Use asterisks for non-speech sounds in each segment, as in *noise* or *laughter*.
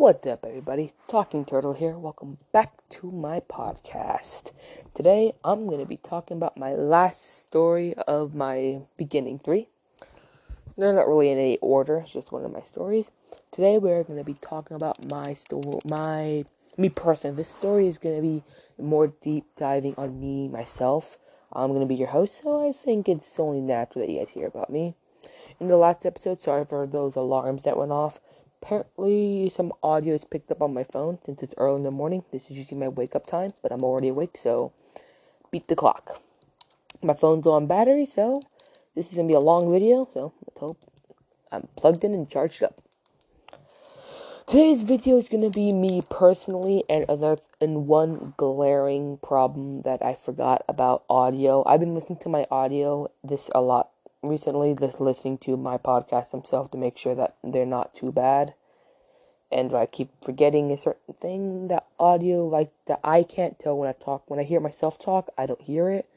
What's up, everybody? Talking Turtle here. Welcome back to my podcast. Today, I'm going to be talking about my last story of my beginning three. They're not really in any order, it's just one of my stories. Today, we're going to be talking about my story, my me personally. This story is going to be more deep diving on me myself. I'm going to be your host, so I think it's only natural that you guys hear about me. In the last episode, sorry for those alarms that went off apparently some audio is picked up on my phone since it's early in the morning. This is usually my wake up time, but I'm already awake, so beat the clock. My phone's low on battery, so this is gonna be a long video, so let's hope I'm plugged in and charged up. Today's video is gonna be me personally and another and one glaring problem that I forgot about audio. I've been listening to my audio this a lot recently just listening to my podcast themselves to make sure that they're not too bad. And I keep forgetting a certain thing that audio like that I can't tell when I talk. When I hear myself talk, I don't hear it.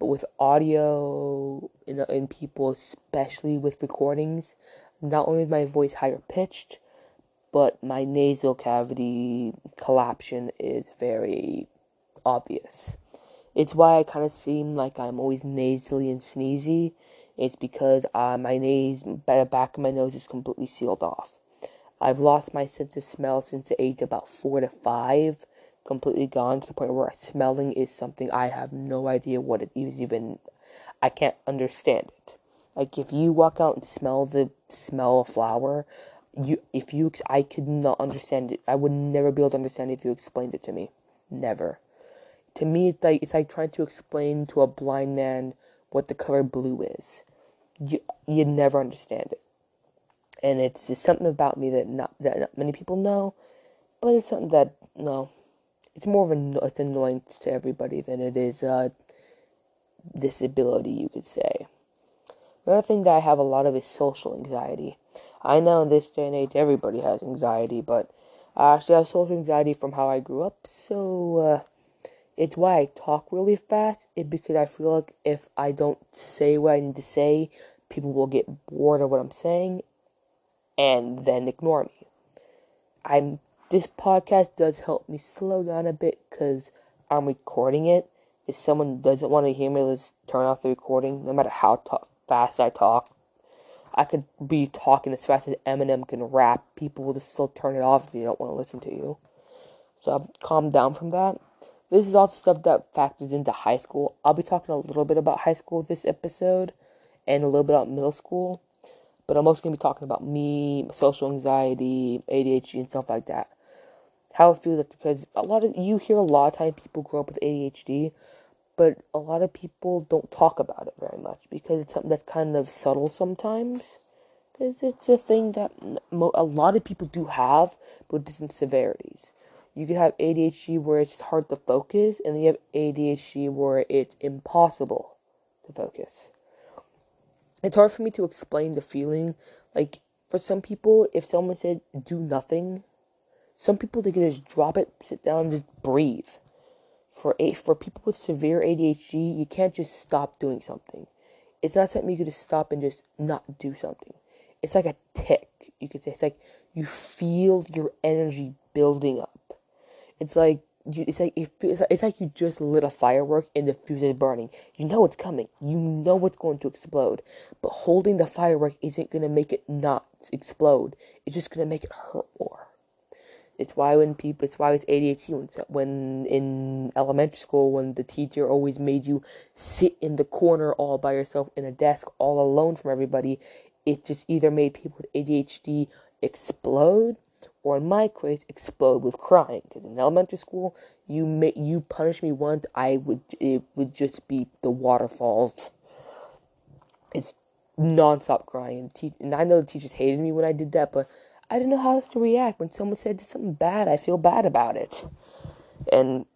But with audio in in people, especially with recordings, not only is my voice higher pitched, but my nasal cavity collapsion is very obvious. It's why I kind of seem like I'm always nasally and sneezy it's because uh, my nose, the back of my nose is completely sealed off. I've lost my sense of smell since the age about four to five, completely gone to the point where smelling is something I have no idea what it is even. I can't understand it. Like if you walk out and smell the smell of flower, you if you I could not understand it. I would never be able to understand it if you explained it to me. Never. To me, it's like it's like trying to explain to a blind man what the color blue is. You you never understand it, and it's just something about me that not that not many people know, but it's something that no, it's more of a it's annoyance to everybody than it is a disability. You could say. Another thing that I have a lot of is social anxiety. I know in this day and age everybody has anxiety, but I actually have social anxiety from how I grew up, so. Uh, it's why I talk really fast. It because I feel like if I don't say what I need to say, people will get bored of what I'm saying and then ignore me. I'm this podcast does help me slow down a bit because I'm recording it. If someone doesn't want to hear me, let's turn off the recording. No matter how t- fast I talk, I could be talking as fast as Eminem can rap. People will just still turn it off if they don't want to listen to you. So I've calmed down from that. This is all the stuff that factors into high school. I'll be talking a little bit about high school this episode and a little bit about middle school. But I'm also going to be talking about me, social anxiety, ADHD, and stuff like that. How I feel that because a lot of you hear a lot of times people grow up with ADHD, but a lot of people don't talk about it very much because it's something that's kind of subtle sometimes. Because it's a thing that a lot of people do have, but different severities you can have ADHD where it's hard to focus, and then you have ADHD where it's impossible to focus. It's hard for me to explain the feeling. Like, for some people, if someone said do nothing, some people they can just drop it, sit down, and just breathe. For a, for people with severe ADHD, you can't just stop doing something. It's not something you can just stop and just not do something. It's like a tic, you could say. It's like you feel your energy building up it's like you, it's like it's like, it's like you just lit a firework and the fuse is burning. You know it's coming. You know it's going to explode. But holding the firework isn't gonna make it not explode. It's just gonna make it hurt more. It's why when people, it's why it's ADHD when, when in elementary school when the teacher always made you sit in the corner all by yourself in a desk all alone from everybody. It just either made people with ADHD explode or in my case, explode with crying. Because in elementary school, you may, you punish me once, I would it would just be the waterfalls. It's nonstop crying, and, te- and I know the teachers hated me when I did that, but I didn't know how else to react when someone said something bad. I feel bad about it, and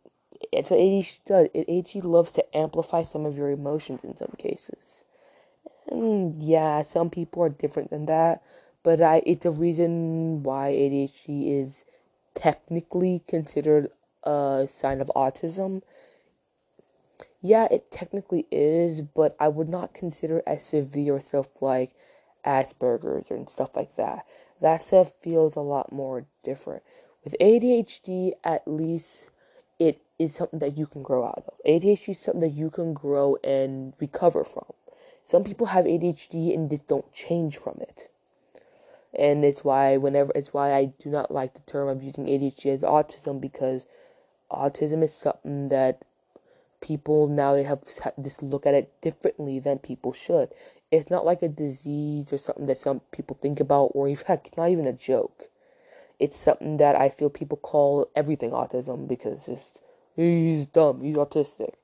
it's what ADHD does. ADHD loves to amplify some of your emotions in some cases. And yeah, some people are different than that but I it's a reason why ADHD is technically considered a sign of autism. Yeah, it technically is, but I would not consider as severe stuff like Asperger's and stuff like that. that stuff feels a lot more different. With ADHD, at least it is something that you can grow out of. ADHD is something that you can grow and recover from. Some people have ADHD and just don't change from it. And it's why whenever it's why I do not like the term of using ADHD as autism because autism is something that people now they have just look at it differently than people should. It's not like a disease or something that some people think about, or in fact, *laughs* not even a joke. It's something that I feel people call everything autism because it's he's dumb, he's autistic.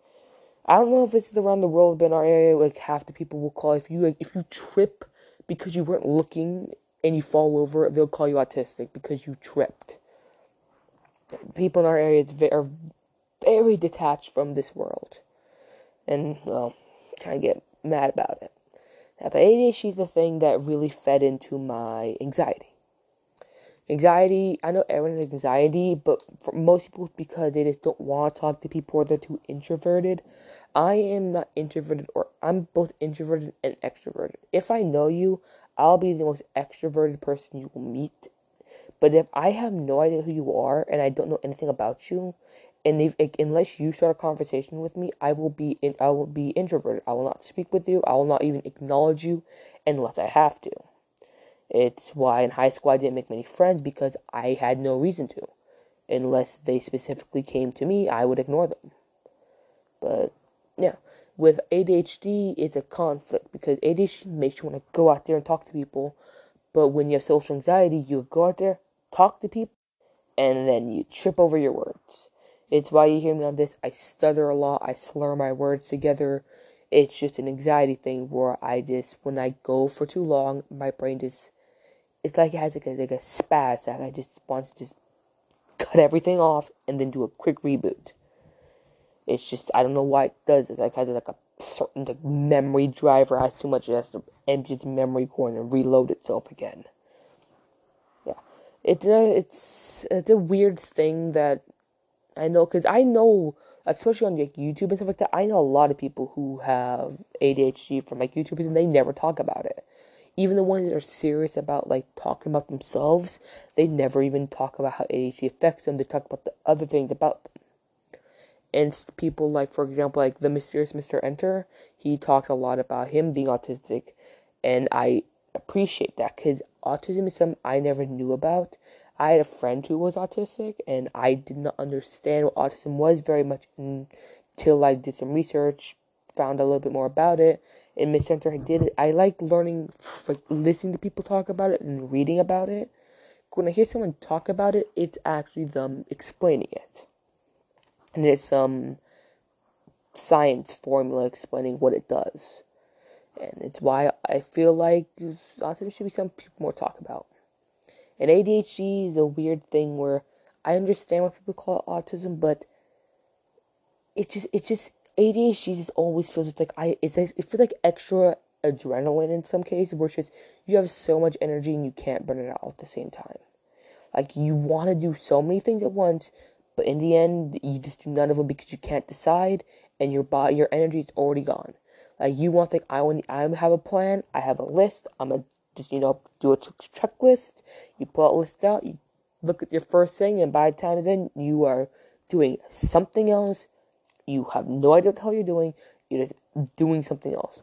I don't know if it's around the world, but in our area, like half the people will call if you like, if you trip because you weren't looking and you fall over, they'll call you autistic because you tripped. People in our area are very detached from this world, and well, kind of get mad about it. Now, but ADHD is the thing that really fed into my anxiety. Anxiety, I know everyone has anxiety, but for most people, because they just don't want to talk to people or they're too introverted. I am not introverted, or I'm both introverted and extroverted. If I know you, I'll be the most extroverted person you will meet. But if I have no idea who you are and I don't know anything about you, and if, unless you start a conversation with me, I will be in, I will be introverted. I will not speak with you. I will not even acknowledge you unless I have to. It's why in high school I didn't make many friends because I had no reason to. Unless they specifically came to me, I would ignore them. But yeah, with ADHD, it's a conflict because ADHD makes you want to go out there and talk to people. But when you have social anxiety, you go out there, talk to people, and then you trip over your words. It's why you hear me on this. I stutter a lot. I slur my words together. It's just an anxiety thing where I just, when I go for too long, my brain just, it's like it has like a, like a spaz that I just wants to just cut everything off and then do a quick reboot. It's just, I don't know why it does it. Like, has like a certain like, memory driver has too much, it has to empty its memory core and reload itself again. Yeah. It's a, uh, it's, it's a weird thing that I know because I know, especially on like YouTube and stuff like that. I know a lot of people who have ADHD from like YouTubers, and they never talk about it. Even the ones that are serious about like talking about themselves, they never even talk about how ADHD affects them. They talk about the other things about them. And people like, for example, like the mysterious Mr. Enter, he talked a lot about him being autistic, and I appreciate that because autism is something I never knew about I had a friend who was autistic, and I did not understand what autism was very much until I did some research, found a little bit more about it. And Mr. Enter, I did it. I like learning, like listening to people talk about it and reading about it. When I hear someone talk about it, it's actually them explaining it, and it's some science formula explaining what it does. And it's why I feel like autism should be something more talk about. And ADHD is a weird thing where I understand why people call it autism, but it just it just ADHD just always feels it's like I it's it feels like extra adrenaline in some cases where it's just you have so much energy and you can't burn it out at the same time. Like you want to do so many things at once, but in the end you just do none of them because you can't decide and your body your energy is already gone. Like you want think I want I have a plan, I have a list, I'm gonna just you know do a checklist. You pull a list out. You look at your first thing, and by the time then you are doing something else. You have no idea what the hell you're doing. You're just doing something else.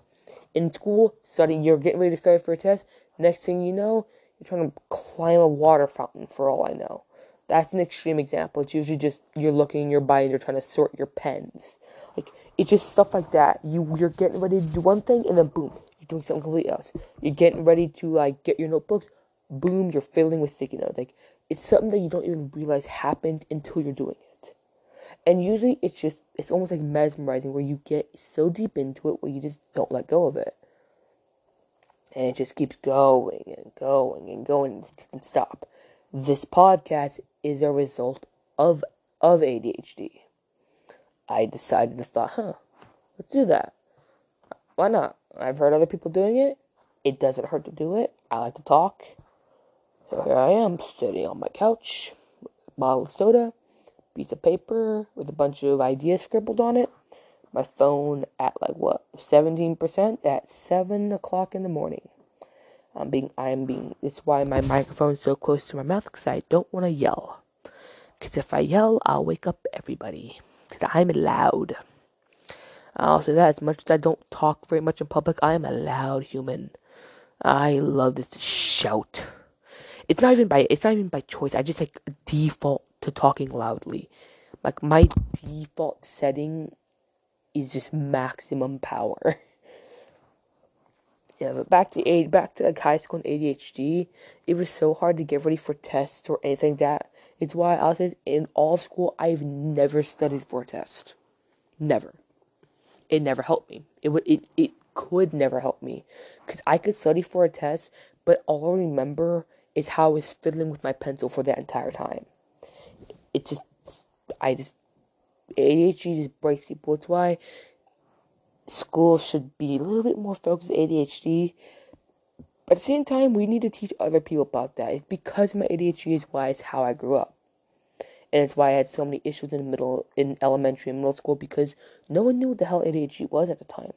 In school, studying, you're getting ready to study for a test. Next thing you know, you're trying to climb a water fountain. For all I know, that's an extreme example. It's usually just you're looking in your body and you're trying to sort your pens. Like it's just stuff like that. You you're getting ready to do one thing and then boom, you're doing something completely else. You're getting ready to like get your notebooks. Boom, you're filling with sticky notes. Like it's something that you don't even realize happened until you're doing it. And usually it's just it's almost like mesmerizing where you get so deep into it where you just don't let go of it. And it just keeps going and going and going and doesn't stop. This podcast is a result of of ADHD. I decided to thought, huh, let's do that. Why not? I've heard other people doing it. It doesn't hurt to do it. I like to talk. So here I am, sitting on my couch, bottle of soda, piece of paper with a bunch of ideas scribbled on it. My phone at like what, 17% at 7 o'clock in the morning. I'm being, I'm being, it's why my microphone is so close to my mouth because I don't want to yell. Because if I yell, I'll wake up everybody. Because I'm loud. I'll say that as much as I don't talk very much in public, I am a loud human. I love this shout. It's not even by it's not even by choice. I just like default to talking loudly. Like my default setting is just maximum power. *laughs* yeah, but back to a back to like high school and ADHD. It was so hard to get ready for tests or anything like that. It's why I was in all school. I've never studied for a test. Never. It never helped me. It would. It it could never help me because I could study for a test, but all I remember is how I was fiddling with my pencil for that entire time. It just, I just, ADHD just breaks people. It's why schools should be a little bit more focused on ADHD. But at the same time, we need to teach other people about that. It's because my ADHD is why it's how I grew up. And it's why I had so many issues in the middle, in elementary and middle school, because no one knew what the hell ADHD was at the time.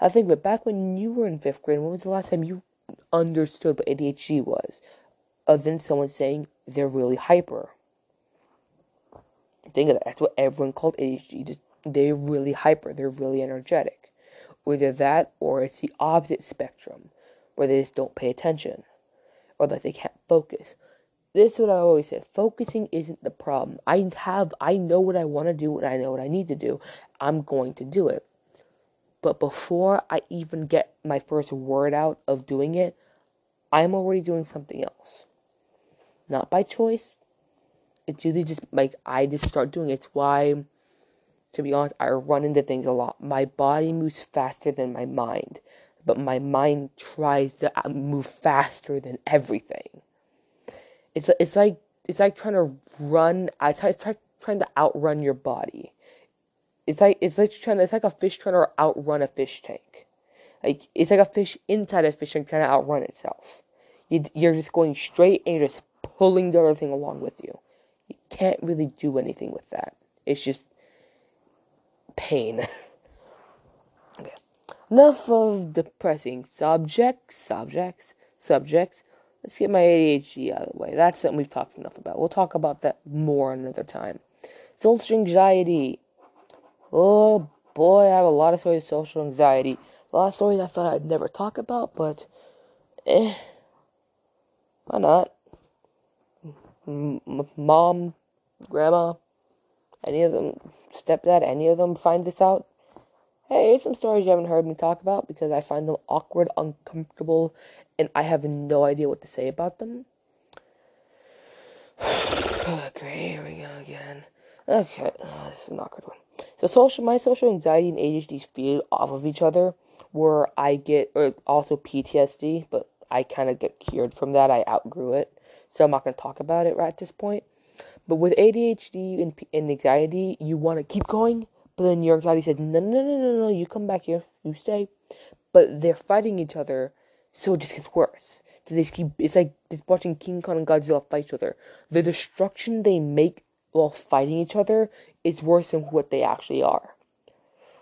I think, but back when you were in fifth grade, when was the last time you understood what ADHD was? Other than someone saying they're really hyper. Think of that. That's what everyone called ADHD. Just they're really hyper. They're really energetic. Either that, or it's the opposite spectrum, where they just don't pay attention, or that they can't focus. This is what I always said. Focusing isn't the problem. I have, I know what I want to do, and I know what I need to do. I'm going to do it. But before I even get my first word out of doing it, I'm already doing something else. Not by choice. It's usually just like I just start doing it. It's why, to be honest, I run into things a lot. My body moves faster than my mind, but my mind tries to uh, move faster than everything. It's it's like it's like trying to run. I try, try trying to outrun your body. It's like it's like trying. It's like a fish trying to outrun a fish tank. Like it's like a fish inside a fish tank trying to outrun itself. You, you're just going straight and you're just pulling the other thing along with you. You can't really do anything with that. It's just pain. *laughs* okay. Enough of depressing subjects, subjects, subjects. Let's get my ADHD out of the way. That's something we've talked enough about. We'll talk about that more another time. Social anxiety. Oh boy, I have a lot of stories of social anxiety. A lot of stories I thought I'd never talk about, but eh, why not? M- mom, grandma, any of them, stepdad, any of them find this out? Hey, here's some stories you haven't heard me talk about because I find them awkward, uncomfortable, and I have no idea what to say about them. *sighs* okay, here we go again. Okay, oh, this is an awkward one. So social, my social anxiety and ADHD feed off of each other, where I get, or also PTSD, but I kind of get cured from that. I outgrew it, so I'm not to talk about it right at this point. But with ADHD and, and anxiety, you want to keep going, but then your anxiety says, no, no, no, no, no, you come back here, you stay. But they're fighting each other, so it just gets worse. So they keep, it's like just watching King Kong and Godzilla fight each other. The destruction they make while fighting each other is worse than what they actually are.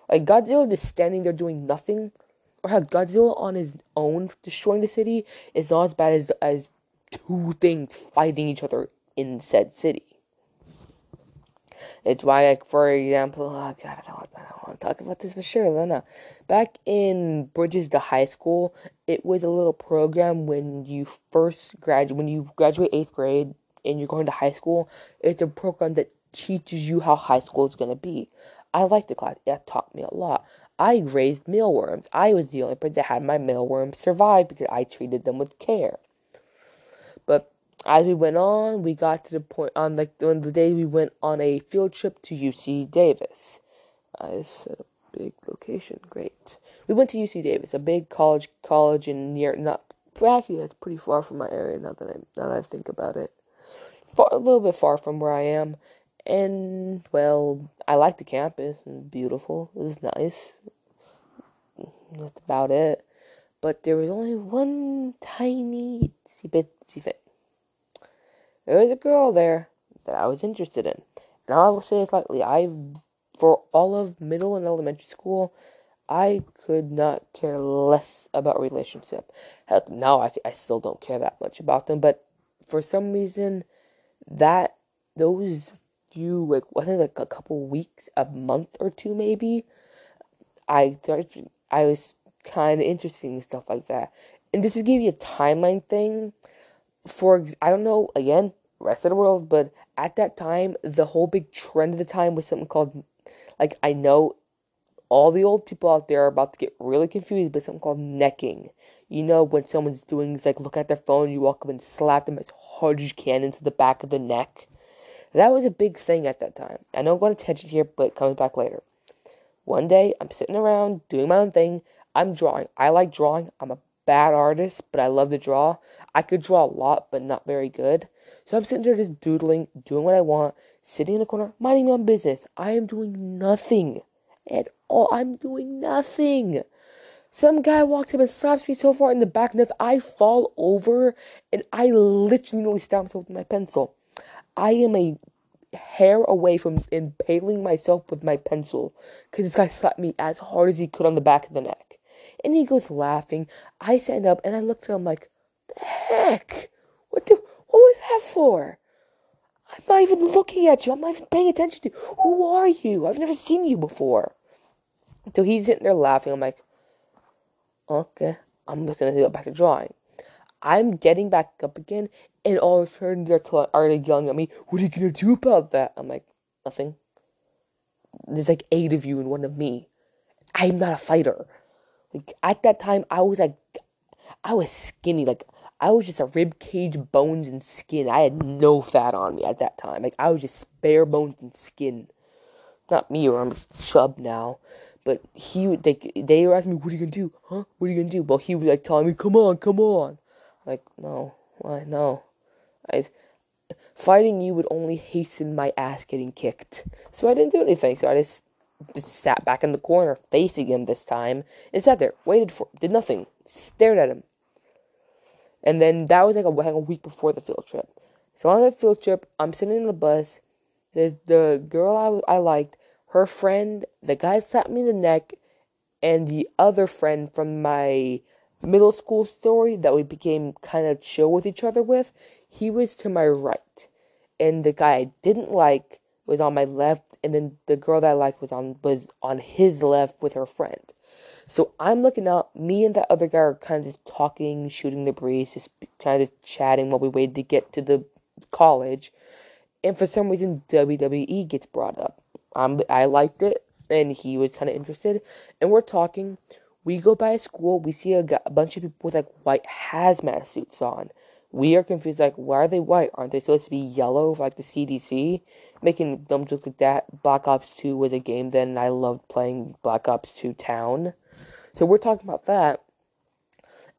Like Godzilla just standing there doing nothing, or how Godzilla on his own destroying the city is not as bad as as two things fighting each other in said city. It's why, like, for example, oh god, I don't, I don't want to talk about this, but sure, Lena. Back in Bridges to high school, it was a little program when you first graduate, when you graduate eighth grade and you're going to high school. It's a program that teaches you how high school is going to be. I liked the class. It taught me a lot. I raised mealworms. I was the only person that had my mealworms survive because I treated them with care. But as we went on, we got to the point on like on the day we went on a field trip to UC Davis. Uh, I said a big location, great. We went to UC Davis, a big college college in near not actually that's pretty far from my area now that I now that I think about it. Far, a little bit far from where I am. And, well, I like the campus. It's beautiful. It was nice. That's about it. But there was only one tiny bitsy thing. There was a girl there that I was interested in. And I will say slightly. I've, for all of middle and elementary school, I could not care less about relationship. Heck, now I, I still don't care that much about them, but for some reason, that those few like I like a couple weeks, a month or two maybe, I I was kind of interested in stuff like that. And just to give you a timeline thing, for I don't know again rest of the world, but at that time the whole big trend of the time was something called like I know all the old people out there are about to get really confused by something called necking. You know, when someone's doing is like look at their phone, you walk up and slap them as hard as you can into the back of the neck. That was a big thing at that time. I know I'm going to attention here, but it comes back later. One day, I'm sitting around doing my own thing. I'm drawing. I like drawing. I'm a bad artist, but I love to draw. I could draw a lot, but not very good. So I'm sitting there just doodling, doing what I want, sitting in the corner, minding my own business. I am doing nothing at all. I'm doing nothing. Some guy walks up and slaps me so far in the back that I fall over and I literally nearly stab myself with my pencil. I am a hair away from impaling myself with my pencil because this guy slapped me as hard as he could on the back of the neck. And he goes laughing. I stand up and I look at him like, the heck? What the, what was that for? I'm not even looking at you. I'm not even paying attention to you. Who are you? I've never seen you before. So he's sitting there laughing. I'm like, okay, I'm just gonna go back to drawing. I'm getting back up again, and all of a sudden they're already yelling at me. What are you gonna do about that? I'm like, nothing. There's like eight of you and one of me. I'm not a fighter. Like at that time, I was like, I was skinny. Like I was just a rib cage, bones and skin. I had no fat on me at that time. Like I was just bare bones and skin. Not me, or I'm chub now. But he would they they were asking me, "What are you gonna do? Huh? What are you gonna do?" But he was like telling me, "Come on, come on." I'm like, no, why, no. I fighting you would only hasten my ass getting kicked. So I didn't do anything. So I just sat back in the corner, facing him this time, and sat there, waited for him, did nothing, stared at him. And then that was like a, like a week before the field trip. So on the field trip, I'm sitting in the bus. There's the girl I, I liked, her friend, the guy slapped me in the neck, and the other friend from my middle school story that we became kind of chill with each other with. He was to my right, and the guy I didn't like was on my left, and then the girl that I liked was on was on his left with her friend. So I'm looking out. Me and that other guy are kind of just talking, shooting the breeze, just kind of just chatting while we waited to get to the college. And for some reason, WWE gets brought up. I'm, I liked it, and he was kind of interested. And we're talking. We go by a school. We see a, a bunch of people with like white hazmat suits on. We are confused, like, why are they white? Aren't they supposed to be yellow, like the CDC? Making dumb jokes like that. Black Ops 2 was a game then, and I loved playing Black Ops 2 Town. So we're talking about that.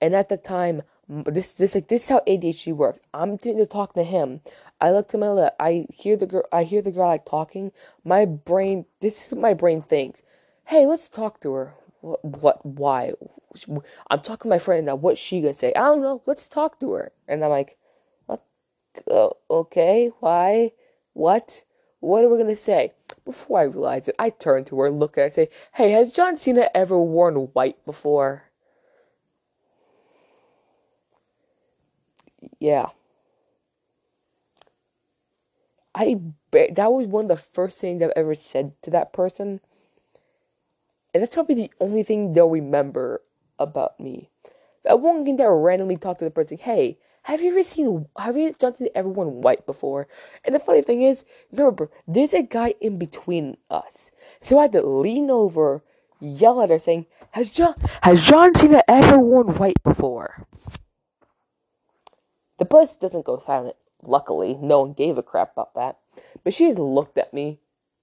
And at the time, this this like this is how ADHD works. I'm sitting there talking to him. I look to my left. I hear the girl. I hear the girl like talking. My brain. This is what my brain thinks. Hey, let's talk to her. What? Why? I'm talking to my friend now. What's she gonna say? I don't know. Let's talk to her. And I'm like, okay. Why? What? What are we gonna say? Before I realize it, I turn to her, look at her, and say, Hey, has John Cena ever worn white before? Yeah. I that was one of the first things I've ever said to that person. And that's probably the only thing they'll remember about me. I won't get there randomly talk to the person, hey, have you ever seen have you John Cena ever worn white before? And the funny thing is, remember, there's a guy in between us. So I had to lean over, yell at her saying, Has John has John Cena ever worn white before? The bus doesn't go silent. Luckily, no one gave a crap about that. But she just looked at me,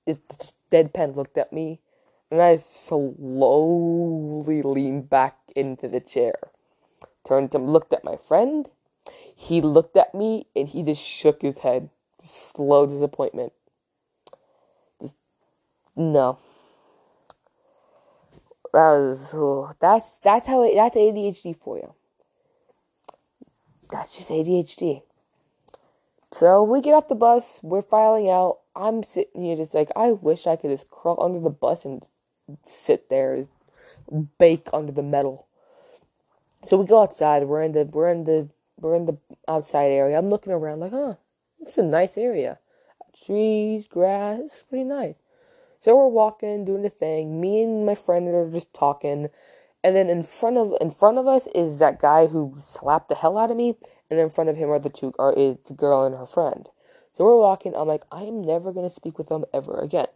just deadpan looked at me, and I slowly leaned back into the chair. Turned and looked at my friend, he looked at me and he just shook his head. Slow disappointment. Just, no. That was oh, that's that's how it, that's ADHD for you. That's just ADHD. So we get off the bus, we're filing out. I'm sitting here just like I wish I could just crawl under the bus and sit there bake under the metal. So we go outside. We're in the we're in the we're in the outside area. I'm looking around like, huh, it's a nice area. Trees, grass, it's pretty nice. So we're walking, doing the thing. Me and my friend are just talking, and then in front of in front of us is that guy who slapped the hell out of me, and in front of him are the two are is the girl and her friend. So we're walking. I'm like, I am never gonna speak with them ever again.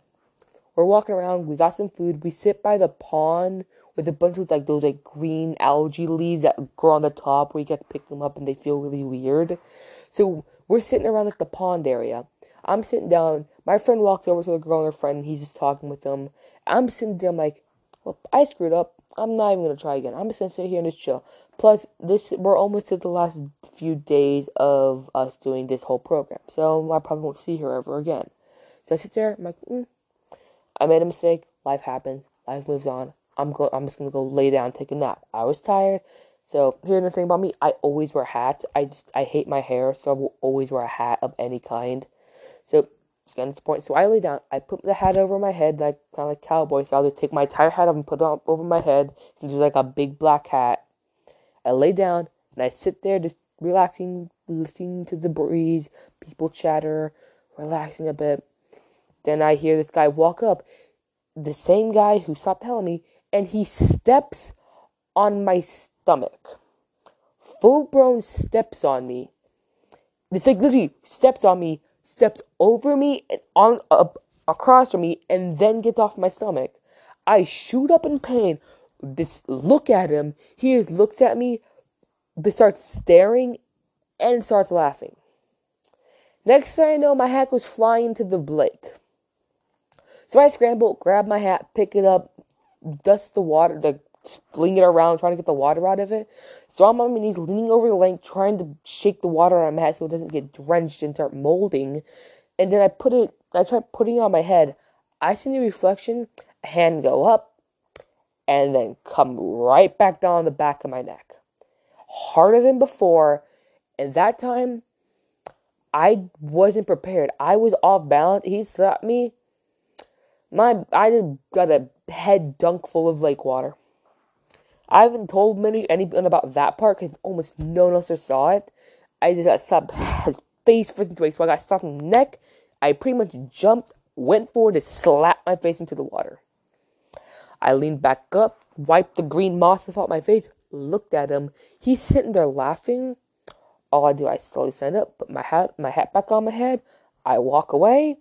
We're walking around. We got some food. We sit by the pond with a bunch of like those like green algae leaves that grow on the top where you get to pick them up and they feel really weird. So we're sitting around like the pond area. I'm sitting down. My friend walks over to the girl and her friend. And he's just talking with them. I'm sitting there. I'm like, well, I screwed up. I'm not even gonna try again. I'm just gonna sit here and just chill. Plus, this we're almost to the last few days of us doing this whole program, so I probably won't see her ever again. So I sit there. I'm like, mm, I made a mistake. Life happens. Life moves on. I'm go. I'm just gonna go lay down, take a nap. I was tired. So here's the thing about me. I always wear hats. I just I hate my hair, so I will always wear a hat of any kind. So it's to the point. So I lay down. I put the hat over my head, like kind of like cowboy. So I'll Just take my entire hat off and put it on over my head. It's like a big black hat. I lay down and I sit there, just relaxing, listening to the breeze, people chatter, relaxing a bit. Then I hear this guy walk up, the same guy who stopped telling me, and he steps on my stomach. Full blown steps on me. It's like literally steps on me steps over me and on up across from me and then gets off my stomach. I shoot up in pain. This look at him. He looks at me, starts staring, and starts laughing. Next thing I know, my hack was flying to the lake. So I scramble, grab my hat, pick it up, dust the water, like fling it around, trying to get the water out of it. So I'm on my knees, leaning over the lake, trying to shake the water out of my hat so it doesn't get drenched and start molding. And then I put it, I try putting it on my head. I see the reflection, hand go up, and then come right back down the back of my neck. Harder than before. And that time, I wasn't prepared. I was off balance. He slapped me. My, I just got a head dunk full of lake water. I haven't told many anyone about that part because almost no one else saw it. I just got slapped his face first into so I got slapped in the neck. I pretty much jumped, went forward to slap my face into the water. I leaned back up, wiped the green moss off my face, looked at him. He's sitting there laughing. All I do, I slowly stand up, put my hat, my hat back on my head. I walk away.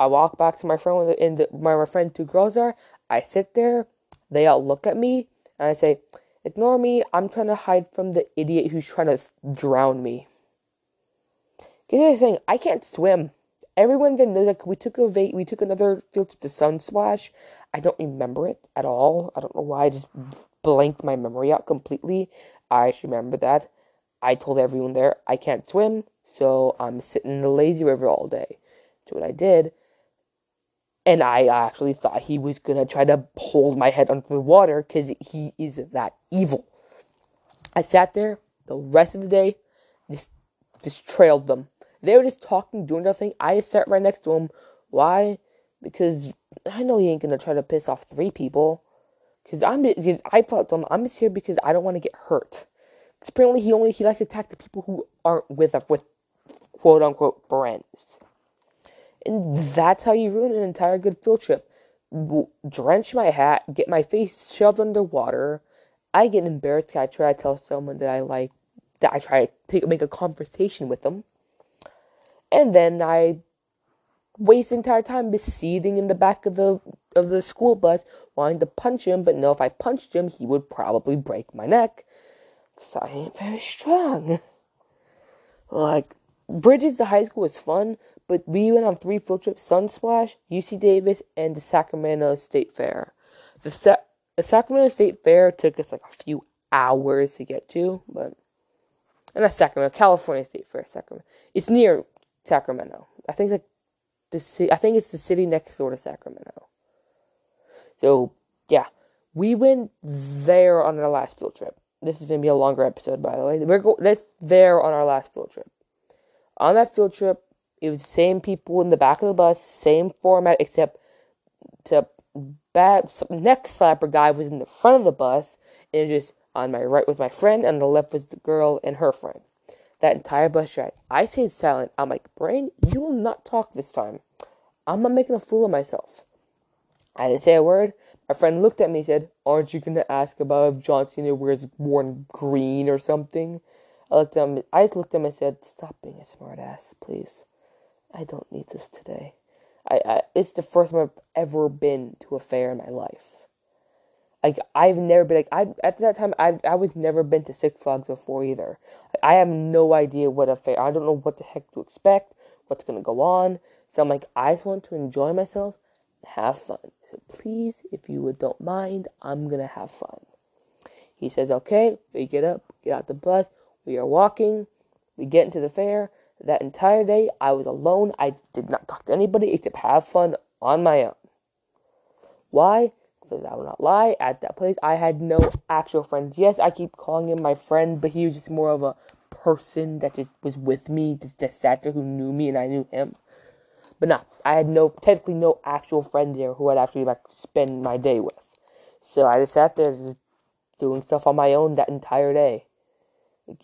I walk back to my friend and the, my, my friend two girls are. I sit there. They all look at me. And I say, Ignore me, I'm trying to hide from the idiot who's trying to drown me. Because saying, I can't swim. Everyone then knows like we took a va- we took another field trip to Sunsplash. I don't remember it at all. I don't know why I just blanked my memory out completely. I just remember that. I told everyone there I can't swim, so I'm sitting in the lazy river all day. So what I did and I actually thought he was gonna try to hold my head under the water because he is that evil. I sat there the rest of the day, just just trailed them. They were just talking, doing nothing. I just sat right next to him. Why? Because I know he ain't gonna try to piss off three people. Because I'm because I thought him, I'm just here because I don't want to get hurt. Because apparently he only he likes to attack the people who aren't with with quote unquote friends. And that's how you ruin an entire good field trip. Drench my hat, get my face shoved underwater. I get embarrassed. I try to tell someone that I like, that I try to take, make a conversation with them. And then I waste entire time seething in the back of the of the school bus, wanting to punch him, but no, if I punched him, he would probably break my neck. Because I ain't very strong. *laughs* Like, Bridges to high school was fun, but we went on three field trips Sunsplash, UC Davis, and the Sacramento State Fair. The, Sa- the Sacramento State Fair took us like a few hours to get to, but. And that's Sacramento, California State Fair, Sacramento. It's near Sacramento. I think like the city. I think it's the city next door to Sacramento. So yeah, we went there on our last field trip. This is gonna be a longer episode, by the way. We're go- that's there on our last field trip. On that field trip, it was the same people in the back of the bus, same format, except except bad neck slapper guy was in the front of the bus, and just on my right was my friend, and on the left was the girl and her friend. That entire bus ride, I stayed silent. I'm like, Brain, you will not talk this time. I'm not making a fool of myself. I didn't say a word. My friend looked at me and said, Aren't you going to ask about if John Cena wears worn green or something? I looked at him, I just looked at him and said, Stop being a smartass, please. I don't need this today. I, I it's the first time I've ever been to a fair in my life. Like I've never been like I at that time I I was never been to Six Flags before either. I have no idea what a fair. I don't know what the heck to expect. What's gonna go on. So I'm like I just want to enjoy myself, have fun. So please, if you don't mind, I'm gonna have fun. He says, okay. We get up, get out the bus. We are walking. We get into the fair. That entire day, I was alone. I did not talk to anybody except have fun on my own. Why? Because I will not lie. At that place, I had no actual friends. Yes, I keep calling him my friend, but he was just more of a person that just was with me, just, just sat there who knew me and I knew him. But no, I had no, technically no actual friends there who I'd actually like spend my day with. So I just sat there just doing stuff on my own that entire day.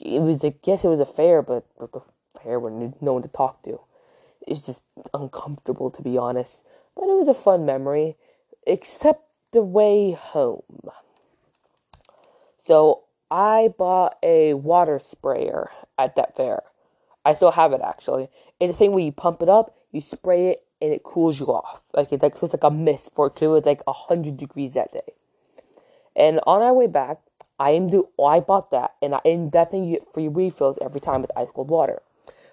It was, I guess it was a fair, but, but the fair when no one to talk to. It's just uncomfortable to be honest. But it was a fun memory, except the way home. So I bought a water sprayer at that fair. I still have it actually. It's a thing where you pump it up, you spray it, and it cools you off. Like it's like it's like a mist for it. Was like hundred degrees that day. And on our way back, I am do I bought that, and I thing you get free refills every time with ice cold water.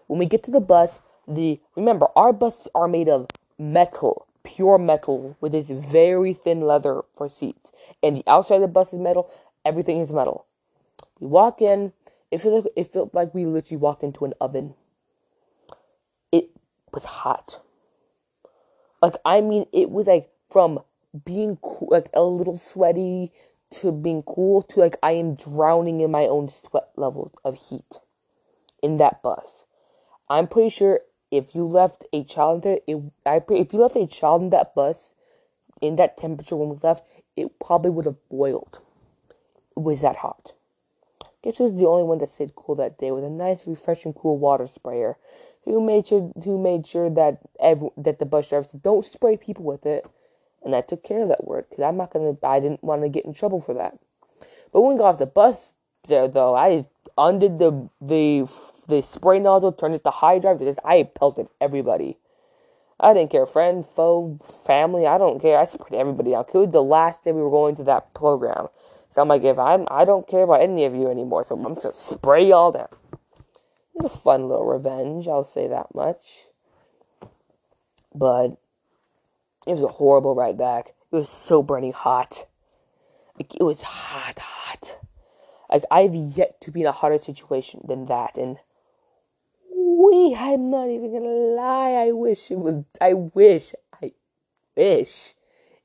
When we get to the bus, the remember our buses are made of metal, pure metal, with this very thin leather for seats, and the outside of the bus is metal. Everything is metal. We walk in. It felt like, it felt like we literally walked into an oven. It was hot. Like I mean, it was like from being cool, like a little sweaty to being cool to like I am drowning in my own sweat levels of heat in that bus. I'm pretty sure if you left a child in there, it, I if you left a child in that bus in that temperature when we left, it probably would have boiled. It was that hot. Guess who was the only one that stayed cool that day with a nice, refreshing, cool water sprayer. Who made sure who made sure that every, that the bus driver said, "Don't spray people with it," and I took care of that word because I'm not gonna. I didn't want to get in trouble for that. But when we got off the bus there, though, I undid the the the spray nozzle, turned it to high drive because I pelted everybody. I didn't care, friend, foe, family. I don't care. I sprayed everybody out. It was the last day we were going to that program. So I'm like, if I'm, I don't care about any of you anymore, so I'm just gonna spray y'all down. It was a fun little revenge, I'll say that much. But it was a horrible ride back. It was so burning hot. Like, it was hot, hot. Like I've yet to be in a hotter situation than that, and we. I'm not even gonna lie. I wish it was. I wish. I wish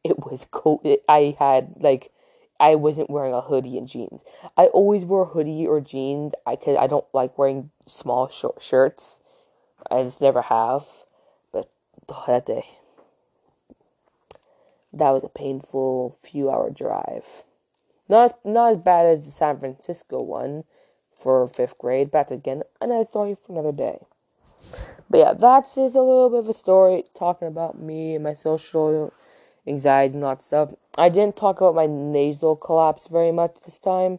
it was cold. I had like I wasn't wearing a hoodie and jeans. I always wear a hoodie or jeans. I could. I don't like wearing small short shirts. I just never have. But oh, that day, that was a painful few hour drive. Not not as bad as the San Francisco one for fifth grade. But again, another story for another day. But yeah, that's just a little bit of a story talking about me and my social anxiety and all that stuff. I didn't talk about my nasal collapse very much this time.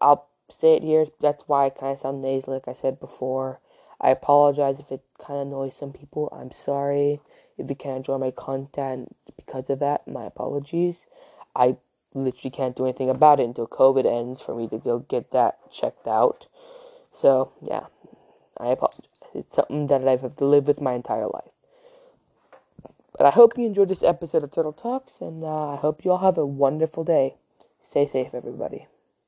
I'll say it here. That's why I kind of sound nasal, like I said before. I apologize if it kind of annoys some people. I'm sorry if you can't enjoy my content because of that. My apologies. I literally can't do anything about it until COVID ends for me to go get that checked out. So, yeah, I apologize. It's something that I've to live with my entire life. But I hope you enjoyed this episode of Turtle Talks, and uh, I hope you all have a wonderful day. Stay safe, everybody.